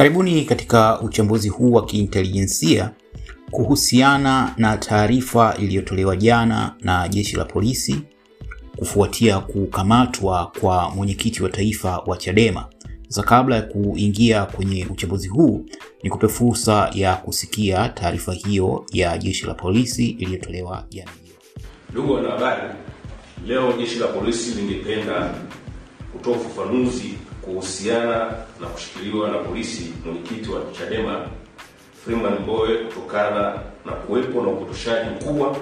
Karibuni katika uchambuzi huu wa kiintelijensia kuhusiana na taarifa iliyotolewa jana na jeshi la polisi kufuatia kukamatwa kwa mwenyekiti wa taifa wa Chadema. Sasa kabla ya kuingia kwenye uchambuzi huu, nikupe fursa ya kusikia taarifa hiyo ya jeshi la polisi iliyotolewa jana. Ndugu wanahabari, leo jeshi la polisi lingependa kutoa ufafanuzi kuhusiana na kushikiliwa na polisi mwenyekiti wa Chadema Freeman Mbowe kutokana na kuwepo na upotoshaji mkubwa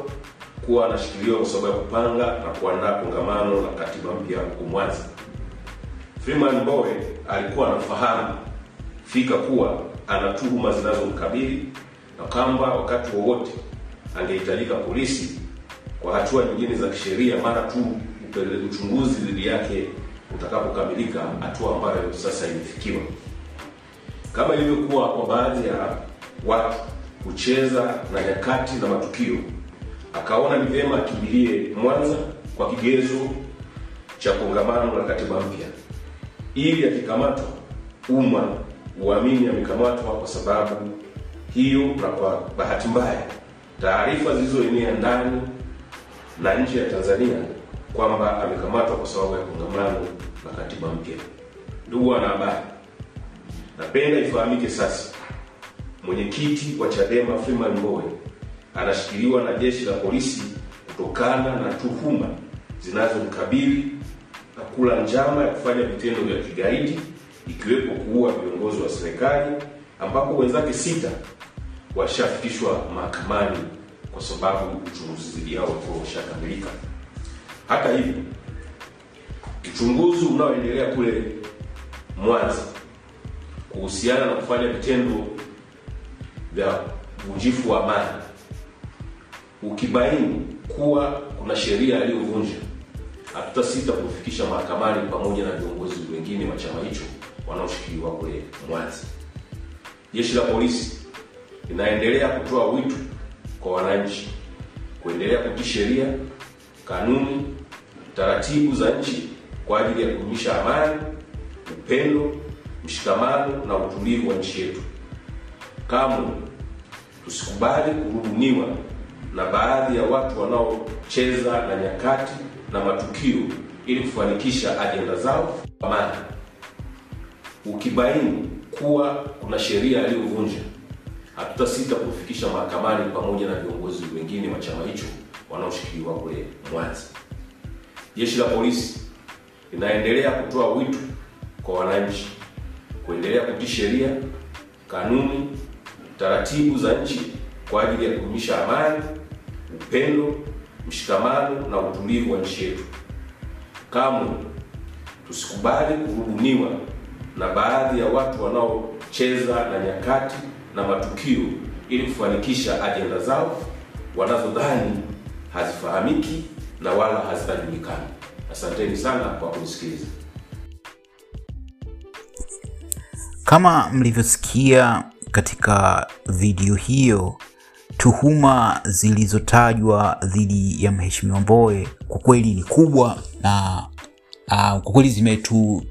kuwa anashikiliwa kwa sababu ya kupanga na kuandaa kongamano la katiba mpya huko Mwanza. Freeman Mbowe alikuwa anafahamu fika kuwa ana tuhuma zinazomkabili na kwamba wakati wowote angehitajika polisi kwa hatua nyingine za kisheria mara tu uchunguzi dhidi yake utakapokamilika, hatua ambayo sasa imefikiwa. Kama ilivyokuwa kwa baadhi ya watu kucheza na nyakati na matukio, akaona ni vyema akimbilie Mwanza kwa kigezo cha kongamano la katiba mpya, ili akikamatwa umma uamini amekamatwa kwa sababu hiyo, na kwa bahati mbaya taarifa zilizoenea ndani na nje ya Tanzania kwamba amekamatwa kwa sababu ya kongamano la katiba mpya. Ndugu wanahabari, napenda ifahamike sasa, mwenyekiti wa Chadema Freeman Mbowe anashikiliwa na jeshi la polisi kutokana na tuhuma zinazomkabili na kula njama ya kufanya vitendo vya kigaidi ikiwepo kuua viongozi wa serikali, ambapo wenzake sita washafikishwa mahakamani kwa sababu uchunguzi dhidi yao ulikuwa umeshakamilika. Hata hivyo, uchunguzi unaoendelea kule Mwanza kuhusiana na kufanya vitendo vya uvunjifu wa amani ukibaini kuwa kuna sheria aliyovunja, hatutasita kufikisha mahakamani pamoja na viongozi wengine wa chama hicho wanaoshikiliwa kule Mwanza. Jeshi la polisi linaendelea kutoa wito kwa wananchi kuendelea kutii sheria, kanuni, taratibu za nchi kwa ajili ya kudumisha amani, upendo, mshikamano na utulivu wa nchi yetu. Kamwe tusikubali kurubuniwa na baadhi ya watu wanaocheza na nyakati na matukio ili kufanikisha ajenda zao. Amani ukibaini kuwa kuna sheria aliyovunja hatutasita kufikisha mahakamani pamoja na viongozi wengine wa chama hicho wanaoshikiliwa kule Mwanza. Jeshi la polisi linaendelea kutoa wito kwa wananchi kuendelea kutii sheria, kanuni, taratibu za nchi kwa ajili ya kudumisha amani, upendo, mshikamano na utulivu wa nchi yetu. Kamwe tusikubali kurubuniwa na baadhi ya watu wanaocheza na nyakati na matukio ili kufanikisha ajenda zao wanazodhani hazifahamiki na wala hazitajulikana. Asanteni sana kwa kunisikiliza. Kama mlivyosikia katika video hiyo, tuhuma zilizotajwa dhidi ya Mheshimiwa Mbowe kwa kweli ni kubwa na uh, kwa kweli zimetu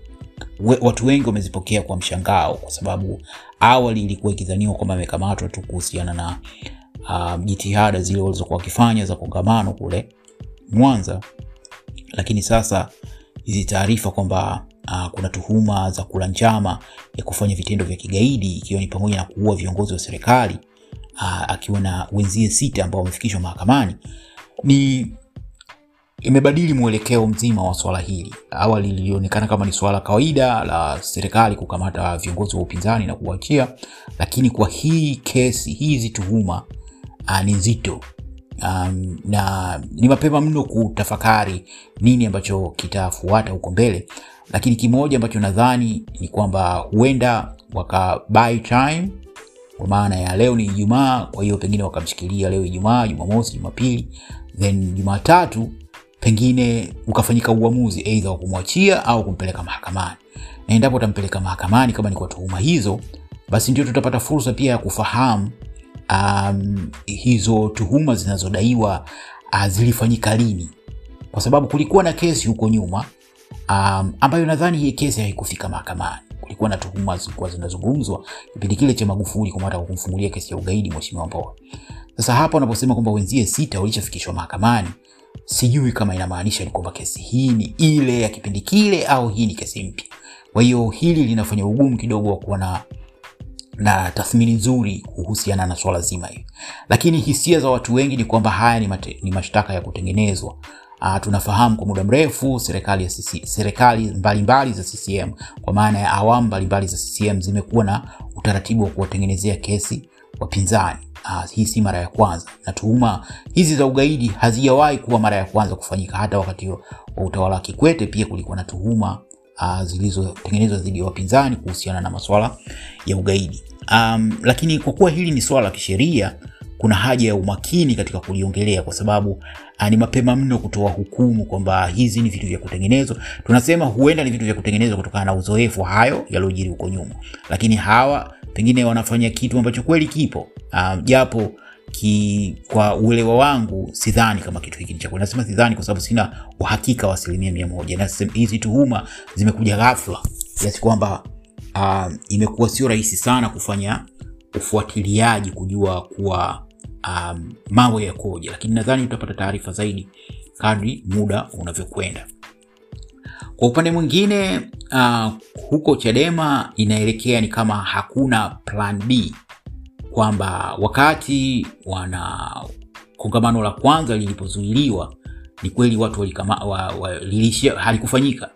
we, watu wengi wamezipokea kwa mshangao, kwa sababu awali ilikuwa ikidhaniwa kwamba amekamatwa tu kuhusiana na uh, jitihada zile walizokuwa wakifanya za kongamano kule Mwanza, lakini sasa hizi taarifa kwamba uh, kuna tuhuma za kula njama ya kufanya vitendo vya kigaidi ikiwa ni pamoja na kuua viongozi wa serikali uh, akiwa na wenzie sita ambao wamefikishwa mahakamani ni imebadili mwelekeo mzima wa swala hili. Awali lilionekana kama ni swala kawaida la serikali kukamata viongozi wa upinzani na kuachia, lakini kwa hii kesi, hizi tuhuma uh, ni nzito um, na ni mapema mno kutafakari nini ambacho kitafuata huko mbele, lakini kimoja ambacho nadhani ni kwamba huenda waka buy time kwa maana ya leo ni Ijumaa, kwa hiyo pengine wakamshikilia leo Ijumaa, Jumamosi, Jumapili, then Jumatatu pengine ukafanyika uamuzi aidha wa kumwachia au kumpeleka mahakamani, na endapo utampeleka mahakamani kama ni kwa tuhuma hizo, basi ndio tutapata fursa pia ya kufahamu um, hizo tuhuma zinazodaiwa uh, zilifanyika lini, kwa sababu kulikuwa na kesi huko nyuma um, ambayo nadhani hii kesi haikufika mahakamani. kulikuwa na tuhuma zilikuwa zinazungumzwa kipindi kile cha Magufuli kumata kumfungulia kesi ya ugaidi mheshimiwa Mbowe. Sasa hapa wanaposema kwamba wenzie sita walishafikishwa mahakamani, sijui kama inamaanisha ni kwamba kesi hii ni ile ya kipindi kile au hii ni kesi mpya. Kwa hiyo hili linafanya ugumu kidogo wa kuwa na tathmini nzuri kuhusiana na swala zima hili, lakini hisia za watu wengi ni kwamba haya ni, ni mashtaka ya kutengenezwa. Uh, tunafahamu kwa muda mrefu serikali ya serikali mbalimbali za CCM kwa maana ya awamu mbalimbali za CCM zimekuwa na utaratibu wa kuwatengenezea kesi wapinzani. Uh, hii si mara ya kwanza, na tuhuma hizi za ugaidi hazijawahi kuwa mara ya kwanza kufanyika. Hata wakati wa utawala wa Kikwete pia kulikuwa na tuhuma uh, zilizotengenezwa dhidi ya wapinzani kuhusiana na masuala ya ugaidi. Um, lakini kwa kuwa hili ni swala la kisheria kuna haja ya umakini katika kuliongelea kwa sababu uh, ni mapema mno kutoa hukumu kwamba hizi ni vitu vya kutengenezwa. Tunasema huenda ni vitu vya kutengenezwa kutokana na uzoefu hayo yaliyojiri huko nyuma, lakini hawa pengine wanafanya kitu ambacho kweli kipo uh, japo ki, kwa uelewa wangu sidhani kama kitu hiki ni cha kweli. Nasema sidhani kwa sababu sina uhakika wa asilimia mia moja, na hizi tuhuma zimekuja ghafla kiasi kwamba uh, imekuwa sio rahisi sana kufanya ufuatiliaji kujua kuwa um, mambo yakoje, lakini nadhani utapata taarifa zaidi kadri muda unavyokwenda. Kwa upande mwingine uh, huko Chadema inaelekea ni kama hakuna plan B, kwamba wakati wana kongamano la kwanza lilipozuiliwa ni kweli watu walikama, halikufanyika.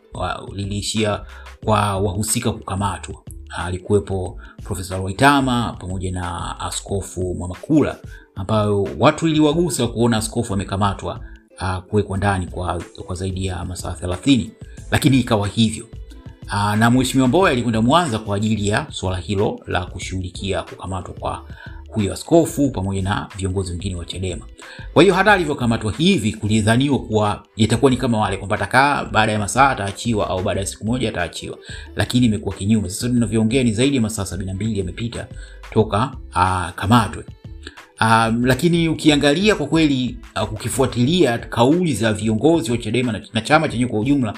Liliishia kwa wahusika kukamatwa. Alikuwepo Profesa Waitama pamoja na Askofu Mwamakula, ambayo watu iliwagusa kuona askofu amekamatwa uh, kuwekwa ndani kwa, kwa zaidi ya masaa 30, lakini ikawa hivyo uh, na Mheshimiwa Mbowe alikwenda Mwanza kwa ajili ya swala hilo la kushughulikia kukamatwa kwa huyo askofu pamoja na viongozi wengine wa Chadema. Kwa hiyo hata alivyokamatwa hivi, kulidhaniwa kuwa itakuwa ni kama wale kwamba atakaa baada ya masaa ataachiwa, au baada ya siku moja ataachiwa, lakini imekuwa kinyume. Sasa tunavyoongea ni zaidi ya masaa sabini na mbili yamepita toka akamatwe. Um, lakini ukiangalia kwa kweli uh, ukifuatilia kauli za viongozi wa Chadema na, na chama chenyewe kwa ujumla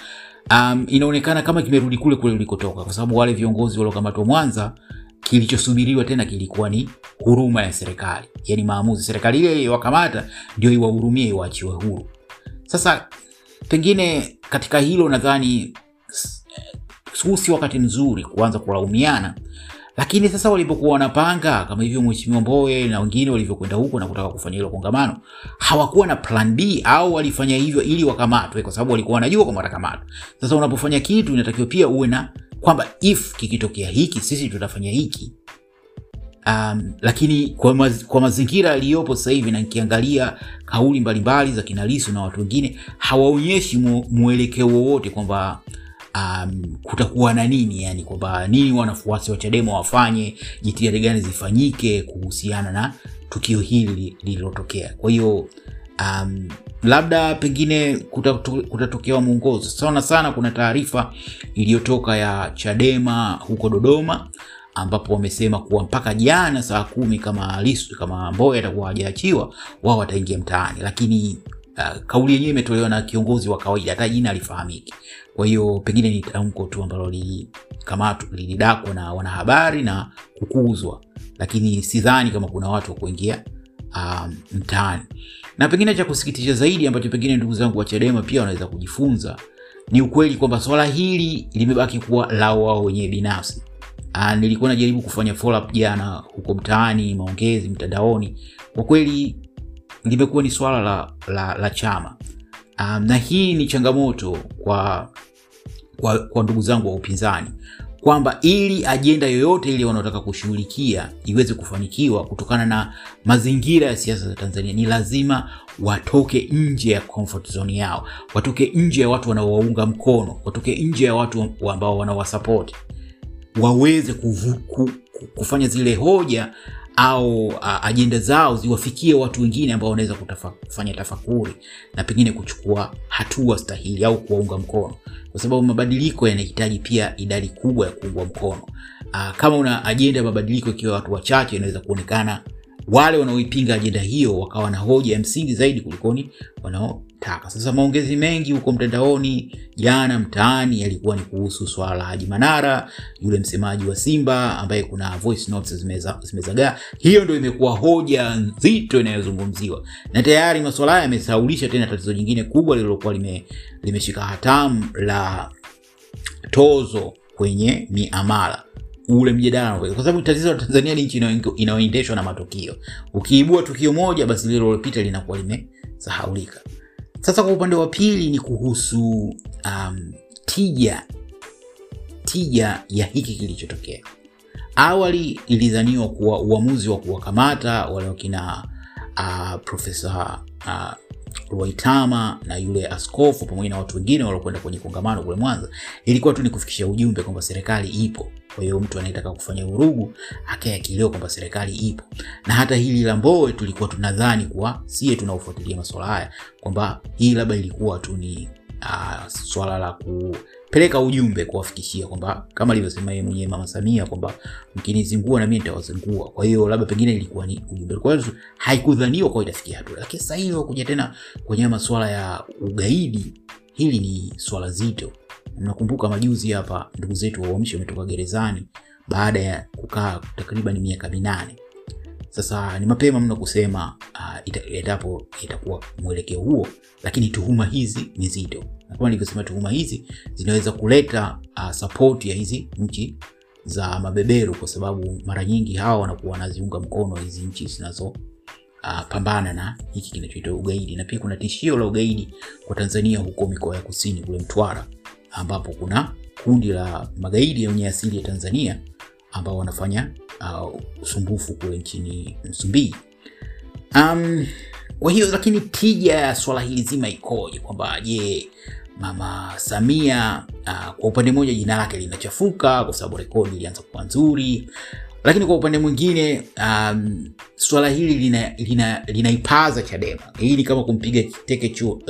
um, inaonekana kama kimerudi kule kule ulikotoka, kwa sababu wale viongozi waliokamatwa Mwanza kilichosubiriwa tena kilikuwa ni huruma ya serikali, yani maamuzi serikali ile iliyowakamata ndio iwahurumie, iwaachiwe huru. Sasa pengine katika hilo nadhani huu si wakati mzuri kuanza kulaumiana, lakini sasa walipokuwa wanapanga kama hivyo, Mheshimiwa Mbowe na wengine walivyokwenda huko na kutaka kufanya hilo kongamano, hawakuwa na plan B au walifanya hivyo ili wakamatwe, kwa sababu walikuwa wanajua kwamba watakamatwa. Sasa unapofanya kitu inatakiwa pia uwe na kwamba if kikitokea hiki sisi tutafanya hiki. Um, lakini kwa, maz, kwa mazingira yaliyopo sasa hivi na nikiangalia kauli mbalimbali za kina na watu wengine hawaonyeshi mwelekeo wowote kwamba um, kutakuwa na nini, yani kwamba nini wanafuasi wa Chadema wafanye, jitihada gani zifanyike kuhusiana na tukio hili lililotokea. Kwa hiyo um, labda pengine kutatokea mwongozo sana sana. Kuna taarifa iliyotoka ya Chadema huko Dodoma ambapo wamesema kuwa mpaka jana saa kumi kama lisu kama mboya atakuwa hajaachiwa wao wataingia mtaani, lakini uh, kauli yenyewe imetolewa na kiongozi wa kawaida, hata jina alifahamiki. Kwa hiyo pengine ni tamko tu ambalo lilikamatwa, lilidakwa na wanahabari na kukuzwa, lakini sidhani kama kuna watu wa kuingia um, mtaani. Na pengine cha kusikitisha zaidi ambacho pengine ndugu zangu wa Chadema pia wanaweza kujifunza ni ukweli kwamba swala hili limebaki kuwa lao wao wenyewe binafsi. Uh, nilikuwa najaribu kufanya follow jana huko mtaani, maongezi mtandaoni, kwa kweli limekuwa ni swala la, la, la chama. Um, na hii ni changamoto kwa, kwa, kwa ndugu zangu wa upinzani kwamba ili ajenda yoyote ile wanaotaka kushughulikia iweze kufanikiwa kutokana na mazingira ya siasa za Tanzania, ni lazima watoke nje ya comfort zone yao, watoke nje ya watu wanaowaunga mkono, watoke nje ya watu ambao wanawasapoti, waweze kufanya zile hoja au uh, ajenda zao ziwafikie watu wengine ambao wanaweza kufanya tafakuri na pengine kuchukua hatua stahili au kuwaunga mkono, kwa sababu mabadiliko yanahitaji pia idadi kubwa ya kuungwa mkono. Uh, kama una ajenda ya mabadiliko ikiwa watu wachache, inaweza kuonekana wale wanaoipinga ajenda hiyo wakawa na hoja ya msingi zaidi kulikoni taka. Sasa maongezi mengi huko mtandaoni jana mtaani yalikuwa ni kuhusu swala la Haji Manara, yule msemaji wa Simba ambaye kuna voice notes zimezagaa. Hiyo ndio imekuwa hoja nzito inayozungumziwa, na tayari masuala haya yamesaulisha tena tatizo jingine kubwa lililokuwa lime, hatamu la tozo kwenye miamala ule mjadala, kwa sababu tatizo la Tanzania ni nchi inayoendeshwa na matukio. Ukiibua tukio moja, basi lile lilopita linakuwa limesahaulika. Sasa kwa upande wa pili ni kuhusu um, tija tija ya hiki kilichotokea. Awali ilidhaniwa kuwa uamuzi wa kuwakamata wale wakina uh, Profesa uh, Rwaitama na yule askofu pamoja na watu wengine waliokwenda kwenye kongamano kule Mwanza ilikuwa tu ni kufikisha ujumbe kwamba serikali ipo. Kwa hiyo mtu anayetaka kufanya vurugu akae akileo kwamba serikali ipo. Na hata hili la Mbowe tulikuwa tunadhani kuwa sie tunaofuatilia masuala haya kwamba hii labda ilikuwa tu ni uh, swala la kupeleka ujumbe kuwafikishia kwamba kama alivyosema yeye mwenyewe Mama Samia kwamba mkinizingua na mimi nitawazingua. Kwa hiyo labda pengine ilikuwa ni ujumbe, kwa hiyo haikudhaniwa kwa itafikia hatua, lakini sasa hivi wakuja tena kwenye masuala ya ugaidi, hili ni swala zito. Mnakumbuka majuzi hapa ndugu zetu wa Uamsho wametoka gerezani baada ya kukaa takriban miaka minane. Sasa ni mapema mno kusema endapo uh, itakuwa mwelekeo huo, lakini tuhuma hizi ni zito, na kama nilivyosema, tuhuma hizi zinaweza kuleta uh, sapoti ya hizi nchi za mabeberu, kwa sababu mara nyingi hawa wanakuwa wanaziunga mkono hizi nchi zinazo uh, pambana na hiki kinachoitwa ugaidi, na pia kuna tishio la ugaidi kwa Tanzania huko mikoa ya kusini kule Mtwara, ambapo kuna kundi la magaidi yenye asili ya Tanzania ambao wanafanya uh, usumbufu kule nchini Msumbiji. Um, kwa hiyo lakini tija ya swala hili zima ikoje? Kwamba je, Mama Samia uh, kwa upande mmoja jina lake linachafuka kwa sababu rekodi ilianza kuwa nzuri, lakini kwa upande mwingine um, swala hili linaipaza lina, lina Chadema. Hii ni kama kumpiga teke chu,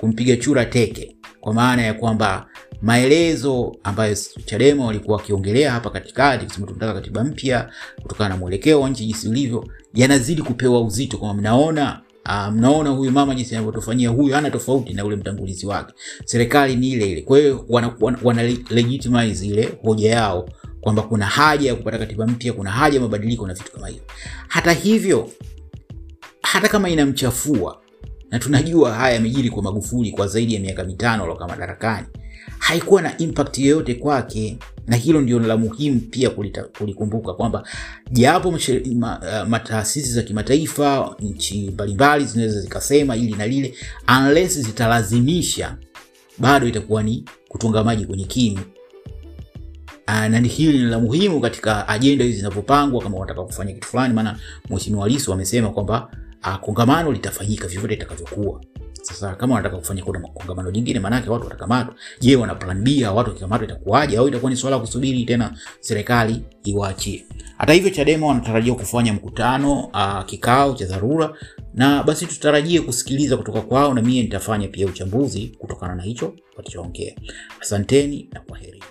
kumpiga chura teke, kwa maana ya kwamba maelezo ambayo Chadema walikuwa wakiongelea hapa katikati kusema tunataka katiba mpya kutokana na mwelekeo wa nchi jinsi ulivyo, yanazidi kupewa uzito, kwa mnaona Uh, mnaona huyu mama jinsi anavyotufanyia, huyu hana tofauti na ule mtangulizi wake, serikali ni ile ile. Kwa hiyo wana, wana, wana ile hoja yao kwamba kuna haja ya kupata katiba mpya, kuna haja ya mabadiliko na vitu kama hivyo. Hata hivyo, hata kama inamchafua na tunajua haya yamejiri kwa Magufuli kwa zaidi ya miaka mitano alokaa madarakani, haikuwa na impact yoyote kwake, na hilo ndio la muhimu pia kulita, kulikumbuka kwamba japo ma, mataasisi za kimataifa, nchi mbalimbali zinaweza zikasema ili na lile, unless zitalazimisha, bado itakuwa ni kutunga maji kwenye kinu. Na hili ni la muhimu katika ajenda hizi zinavyopangwa, kama wanataka kufanya kitu fulani. Maana Mheshimiwa Lissu amesema kwamba kongamano litafanyika vyovyote itakavyokuwa. Sasa kama wanataka kufanya kuna kongamano jingine, maanake watu watakamatwa. Je, wana plan B? Watu wakikamatwa itakuwaje? Au itakuwa ni swala la kusubiri tena serikali iwaachie? Hata hivyo, Chadema wanatarajia kufanya mkutano uh, kikao cha dharura, na basi tutarajie kusikiliza kutoka kwao, na mie nitafanya pia uchambuzi kutokana na hicho watachoongea. Asanteni na kwaheri.